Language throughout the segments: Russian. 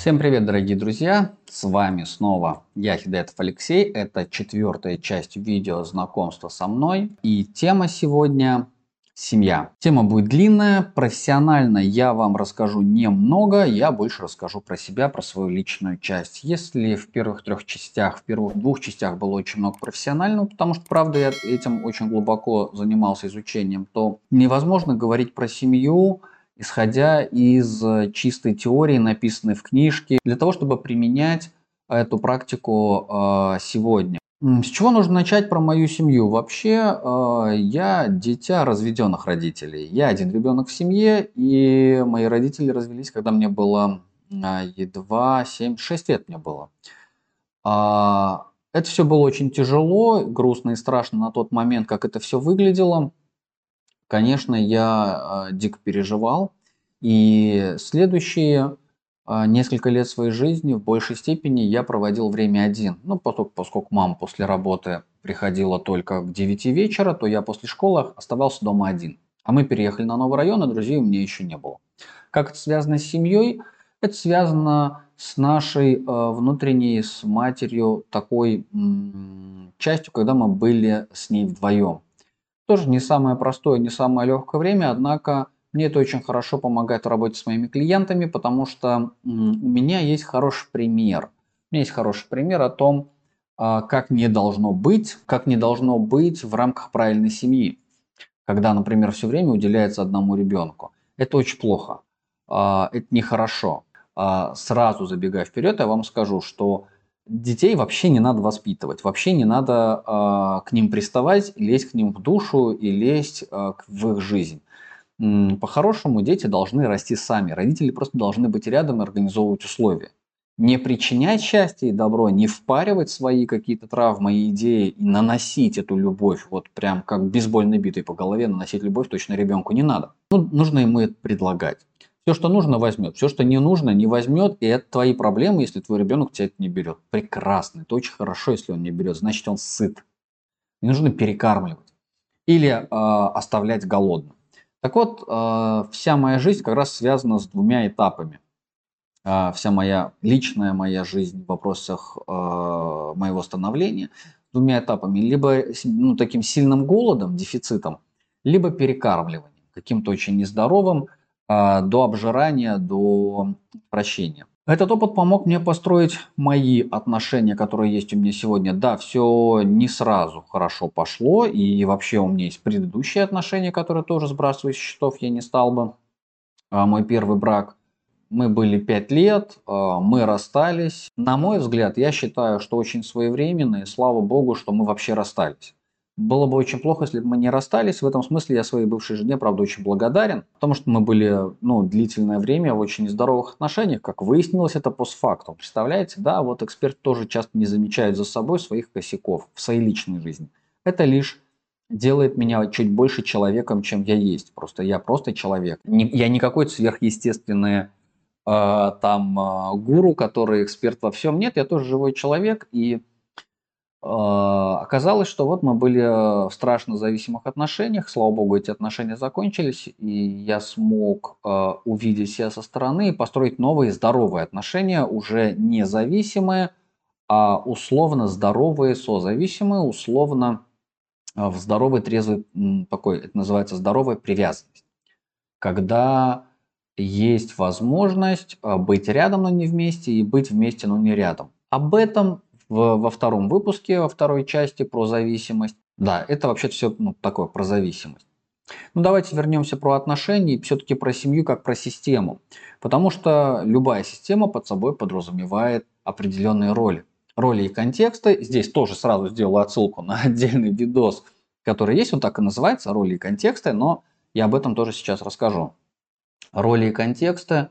Всем привет, дорогие друзья! С вами снова я, Хидетов Алексей. Это четвертая часть видео знакомства со мной. И тема сегодня семья. Тема будет длинная, профессионально я вам расскажу немного, я больше расскажу про себя, про свою личную часть. Если в первых трех частях, в первых двух частях было очень много профессионального, потому что, правда, я этим очень глубоко занимался изучением, то невозможно говорить про семью, исходя из чистой теории, написанной в книжке, для того, чтобы применять эту практику э, сегодня. С чего нужно начать про мою семью? Вообще, э, я дитя разведенных родителей. Я один ребенок в семье, и мои родители развелись, когда мне было э, едва 7-6 лет мне было. А, это все было очень тяжело, грустно и страшно на тот момент, как это все выглядело. Конечно, я э, дико переживал. И следующие а, несколько лет своей жизни в большей степени я проводил время один. Ну, поскольку, мама после работы приходила только к 9 вечера, то я после школы оставался дома один. А мы переехали на новый район, и друзей у меня еще не было. Как это связано с семьей? Это связано с нашей э, внутренней, с матерью такой м- частью, когда мы были с ней вдвоем. Тоже не самое простое, не самое легкое время, однако мне это очень хорошо помогает в работе с моими клиентами, потому что у меня есть хороший пример. У меня есть хороший пример о том, а, как не должно быть, как не должно быть в рамках правильной семьи. Когда, например, все время уделяется одному ребенку. Это очень плохо. А, это нехорошо. А, сразу забегая вперед, я вам скажу, что детей вообще не надо воспитывать. Вообще не надо к ним приставать, лезть к ним в душу и лезть в их жизнь. По-хорошему дети должны расти сами. Родители просто должны быть рядом и организовывать условия. Не причинять счастье и добро, не впаривать свои какие-то травмы и идеи и наносить эту любовь, вот прям как бейсбольной битой по голове, наносить любовь точно ребенку не надо. Ну, нужно ему это предлагать. Все, что нужно, возьмет. Все, что не нужно, не возьмет. И это твои проблемы, если твой ребенок тебя это не берет. Прекрасно. Это очень хорошо, если он не берет. Значит, он сыт. Не нужно перекармливать. Или э, оставлять голодным. Так вот, э, вся моя жизнь как раз связана с двумя этапами. Э, вся моя личная моя жизнь в вопросах э, моего становления двумя этапами. Либо ну, таким сильным голодом, дефицитом, либо перекармливанием, каким-то очень нездоровым, до обжирания, до прощения. Этот опыт помог мне построить мои отношения, которые есть у меня сегодня. Да, все не сразу хорошо пошло, и вообще у меня есть предыдущие отношения, которые тоже сбрасывать с счетов я не стал бы. А мой первый брак, мы были 5 лет, а, мы расстались. На мой взгляд, я считаю, что очень своевременно, и слава богу, что мы вообще расстались. Было бы очень плохо, если бы мы не расстались. В этом смысле я своей бывшей жене, правда, очень благодарен, потому что мы были ну, длительное время в очень нездоровых отношениях. Как выяснилось, это постфактум. Представляете, да, вот эксперт тоже часто не замечает за собой своих косяков в своей личной жизни. Это лишь делает меня чуть больше человеком, чем я есть. Просто я просто человек. Я не какой-то сверхъестественный э, там э, гуру, который эксперт во всем. Нет, я тоже живой человек, и оказалось, что вот мы были в страшно зависимых отношениях, слава богу, эти отношения закончились, и я смог а, увидеть себя со стороны и построить новые здоровые отношения, уже независимые, а условно здоровые, созависимые, условно а, в здоровой, трезвой, такой, это называется здоровая привязанность. Когда есть возможность быть рядом, но не вместе, и быть вместе, но не рядом. Об этом в, во втором выпуске, во второй части про зависимость. Да, это вообще все ну, такое про зависимость. Ну давайте вернемся про отношения и все-таки про семью как про систему. Потому что любая система под собой подразумевает определенные роли. Роли и контексты. Здесь тоже сразу сделаю отсылку на отдельный видос, который есть, он так и называется, роли и контексты, но я об этом тоже сейчас расскажу. Роли и контексты э,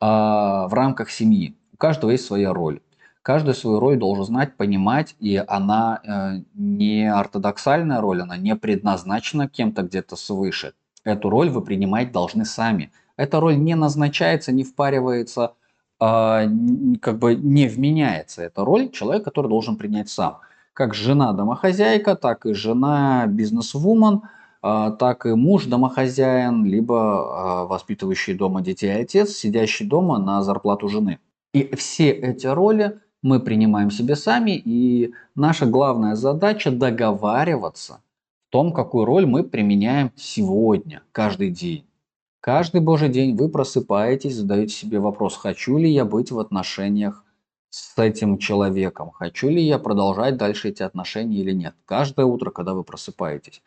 в рамках семьи. У каждого есть своя роль. Каждый свою роль должен знать, понимать, и она э, не ортодоксальная роль, она не предназначена кем-то где-то свыше. Эту роль вы принимать должны сами. Эта роль не назначается, не впаривается, э, как бы не вменяется. Это роль человека, который должен принять сам. Как жена домохозяйка, так и жена бизнес-вумен, э, так и муж домохозяин, либо э, воспитывающий дома детей отец, сидящий дома на зарплату жены. И все эти роли мы принимаем себе сами, и наша главная задача договариваться в том, какую роль мы применяем сегодня, каждый день. Каждый божий день вы просыпаетесь, задаете себе вопрос, хочу ли я быть в отношениях с этим человеком, хочу ли я продолжать дальше эти отношения или нет. Каждое утро, когда вы просыпаетесь.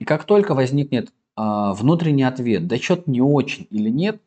И как только возникнет э, внутренний ответ, да что-то не очень или нет,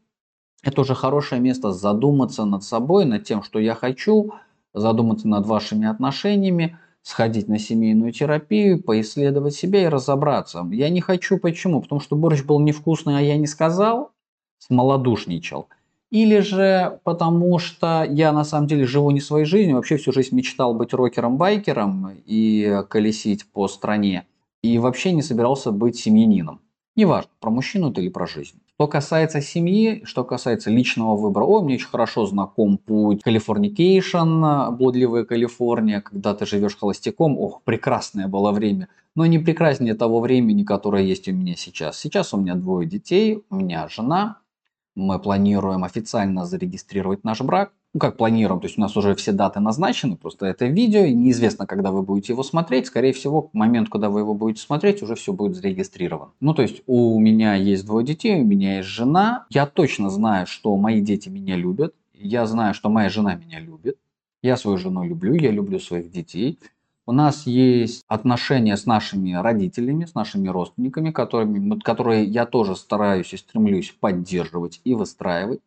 это уже хорошее место задуматься над собой, над тем, что я хочу, задуматься над вашими отношениями, сходить на семейную терапию, поисследовать себя и разобраться. Я не хочу, почему? Потому что борщ был невкусный, а я не сказал, смолодушничал. Или же потому что я на самом деле живу не своей жизнью, вообще всю жизнь мечтал быть рокером-байкером и колесить по стране. И вообще не собирался быть семьянином. Неважно, про мужчину это или про жизнь. Что касается семьи, что касается личного выбора, о, мне очень хорошо знаком путь Californication, блудливая Калифорния, когда ты живешь холостяком, ох, прекрасное было время, но не прекраснее того времени, которое есть у меня сейчас. Сейчас у меня двое детей, у меня жена, мы планируем официально зарегистрировать наш брак, ну как планируем, то есть у нас уже все даты назначены, просто это видео, и неизвестно, когда вы будете его смотреть, скорее всего, к моменту, когда вы его будете смотреть, уже все будет зарегистрировано. Ну то есть у меня есть двое детей, у меня есть жена, я точно знаю, что мои дети меня любят, я знаю, что моя жена меня любит, я свою жену люблю, я люблю своих детей. У нас есть отношения с нашими родителями, с нашими родственниками, которыми, которые я тоже стараюсь и стремлюсь поддерживать и выстраивать.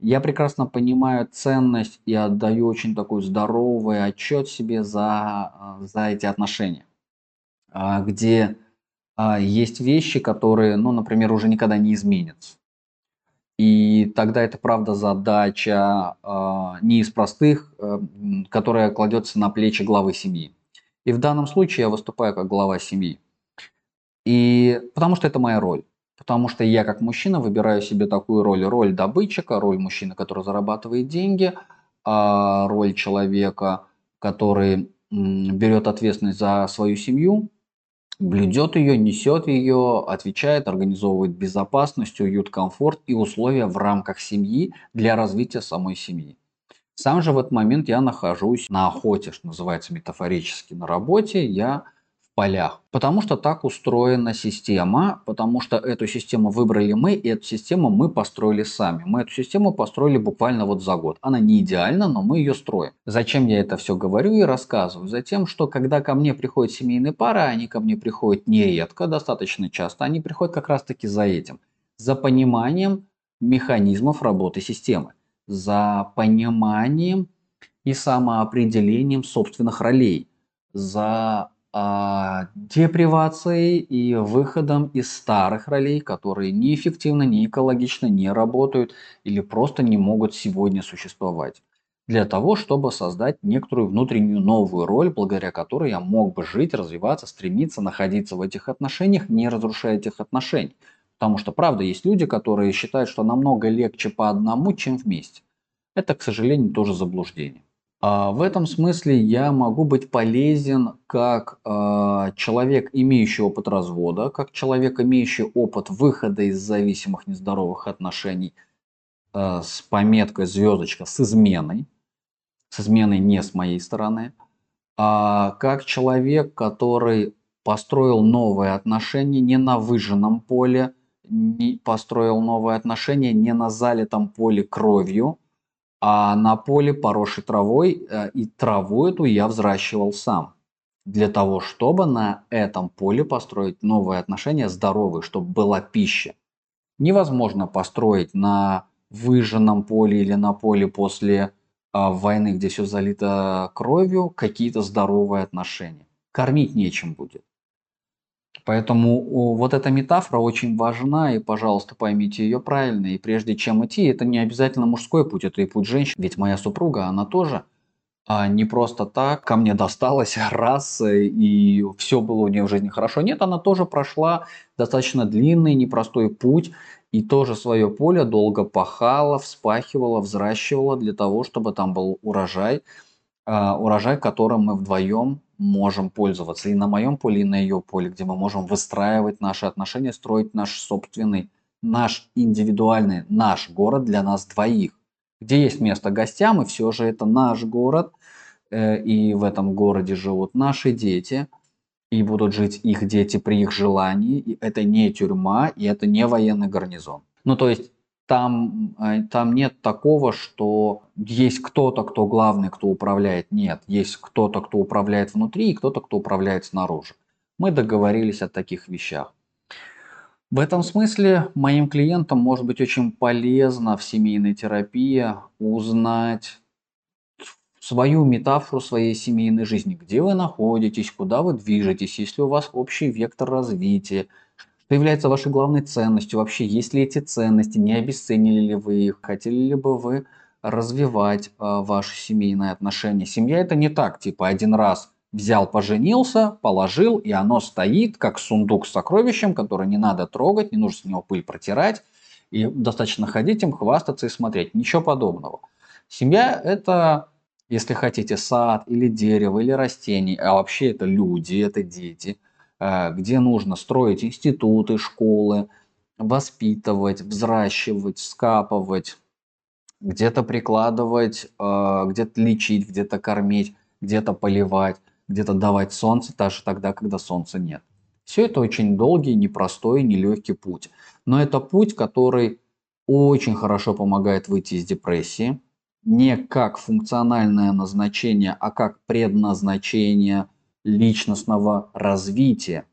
Я прекрасно понимаю ценность и отдаю очень такой здоровый отчет себе за, а, за эти отношения, а, где а, есть вещи, которые, ну, например, уже никогда не изменятся. И тогда это, правда, задача не из простых, э, которая кладется на плечи главы семьи. И в данном случае я выступаю как глава семьи. И потому что это моя роль. Потому что я как мужчина выбираю себе такую роль, роль добытчика, роль мужчины, который зарабатывает деньги, а роль человека, который берет ответственность за свою семью, блюдет ее, несет ее, отвечает, организовывает безопасность, уют, комфорт и условия в рамках семьи для развития самой семьи. Сам же в этот момент я нахожусь на охоте, что называется метафорически на работе, я полях. Потому что так устроена система, потому что эту систему выбрали мы, и эту систему мы построили сами. Мы эту систему построили буквально вот за год. Она не идеальна, но мы ее строим. Зачем я это все говорю и рассказываю? Затем, что когда ко мне приходят семейные пары, они ко мне приходят нередко, достаточно часто, они приходят как раз таки за этим. За пониманием механизмов работы системы. За пониманием и самоопределением собственных ролей. За а, депривацией и выходом из старых ролей, которые неэффективно, не экологично не работают или просто не могут сегодня существовать. Для того, чтобы создать некоторую внутреннюю новую роль, благодаря которой я мог бы жить, развиваться, стремиться, находиться в этих отношениях, не разрушая этих отношений. Потому что, правда, есть люди, которые считают, что намного легче по одному, чем вместе. Это, к сожалению, тоже заблуждение. А, в этом смысле я могу быть полезен как а, человек, имеющий опыт развода, как человек, имеющий опыт выхода из зависимых нездоровых отношений а, с пометкой звездочка с изменой, с изменой не с моей стороны, а как человек, который построил новые отношения не на выжженном поле, построил новые отношения не на залитом поле кровью, а на поле, поросшей травой, э, и траву эту я взращивал сам. Для того, чтобы на этом поле построить новые отношения, здоровые, чтобы была пища. Невозможно построить на выжженном поле или на поле после а, войны, где все залито кровью, какие-то здоровые отношения. Кормить нечем будет. Поэтому вот эта метафора очень важна, и, пожалуйста, поймите ее правильно. И прежде чем идти, это не обязательно мужской путь, это и путь женщин. Ведь моя супруга, она тоже а не просто так ко мне досталась раз, и все было у нее в жизни хорошо. Нет, она тоже прошла достаточно длинный, непростой путь, и тоже свое поле долго пахала, вспахивала, взращивала для того, чтобы там был урожай, а, урожай, которым мы вдвоем можем пользоваться и на моем поле, и на ее поле, где мы можем выстраивать наши отношения, строить наш собственный, наш индивидуальный, наш город для нас двоих, где есть место гостям, и все же это наш город, э, и в этом городе живут наши дети, и будут жить их дети при их желании, и это не тюрьма, и это не военный гарнизон. Ну, то есть там, э, там нет такого, что есть кто-то, кто главный, кто управляет. Нет, есть кто-то, кто управляет внутри, и кто-то, кто управляет снаружи. Мы договорились о таких вещах. В этом смысле моим клиентам может быть очень полезно в семейной терапии узнать свою метафору своей семейной жизни, где вы находитесь, куда вы движетесь, если у вас общий вектор развития, что является вашей главной ценностью, вообще есть ли эти ценности, не обесценили ли вы их, хотели ли бы вы развивать э, ваши семейные отношения. Семья это не так, типа один раз взял, поженился, положил, и оно стоит, как сундук с сокровищем, который не надо трогать, не нужно с него пыль протирать, и достаточно ходить им, хвастаться и смотреть. Ничего подобного. Семья – это, если хотите, сад или дерево, или растение, а вообще это люди, это дети, где нужно строить институты, школы, воспитывать, взращивать, скапывать, где-то прикладывать, э, где-то лечить, где-то кормить, где-то поливать где-то давать солнце даже тогда, когда солнца нет. Все это очень долгий, непростой, нелегкий путь. Но это путь, который очень хорошо помогает выйти из депрессии. Не как функциональное назначение, а как предназначение личностного развития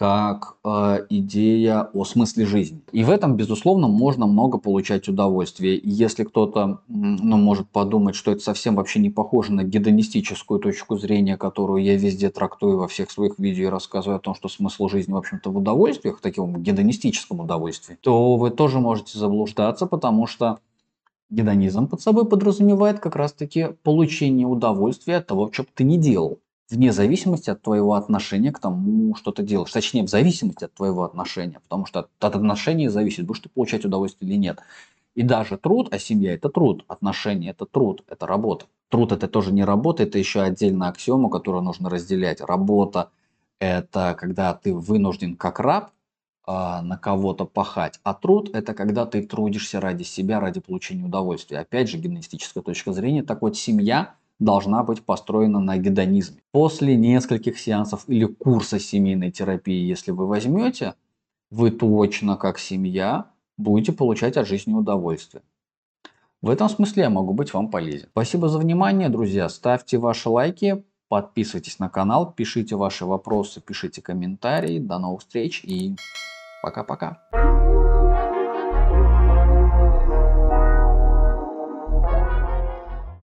как э, идея о смысле жизни. И в этом, безусловно, можно много получать удовольствия. И если кто-то ну, может подумать, что это совсем вообще не похоже на гедонистическую точку зрения, которую я везде трактую во всех своих видео и рассказываю о том, что смысл жизни, в общем-то, в удовольствиях, таком гедонистическом удовольствии, то вы тоже можете заблуждаться, потому что гедонизм под собой подразумевает как раз-таки получение удовольствия от того, что бы ты не делал вне зависимости от твоего отношения к тому, что ты делаешь. Точнее, в зависимости от твоего отношения, потому что от, от отношений зависит, будешь ты получать удовольствие или нет. И даже труд, а семья – это труд, отношения – это труд, это работа. Труд – это тоже не работа, это еще отдельная аксиома, которую нужно разделять. Работа – это когда ты вынужден как раб э, на кого-то пахать, а труд – это когда ты трудишься ради себя, ради получения удовольствия. Опять же, генетическая точка зрения. Так вот, семья – должна быть построена на гедонизме. После нескольких сеансов или курса семейной терапии, если вы возьмете, вы точно как семья будете получать от жизни удовольствие. В этом смысле я могу быть вам полезен. Спасибо за внимание, друзья. Ставьте ваши лайки, подписывайтесь на канал, пишите ваши вопросы, пишите комментарии. До новых встреч и пока-пока.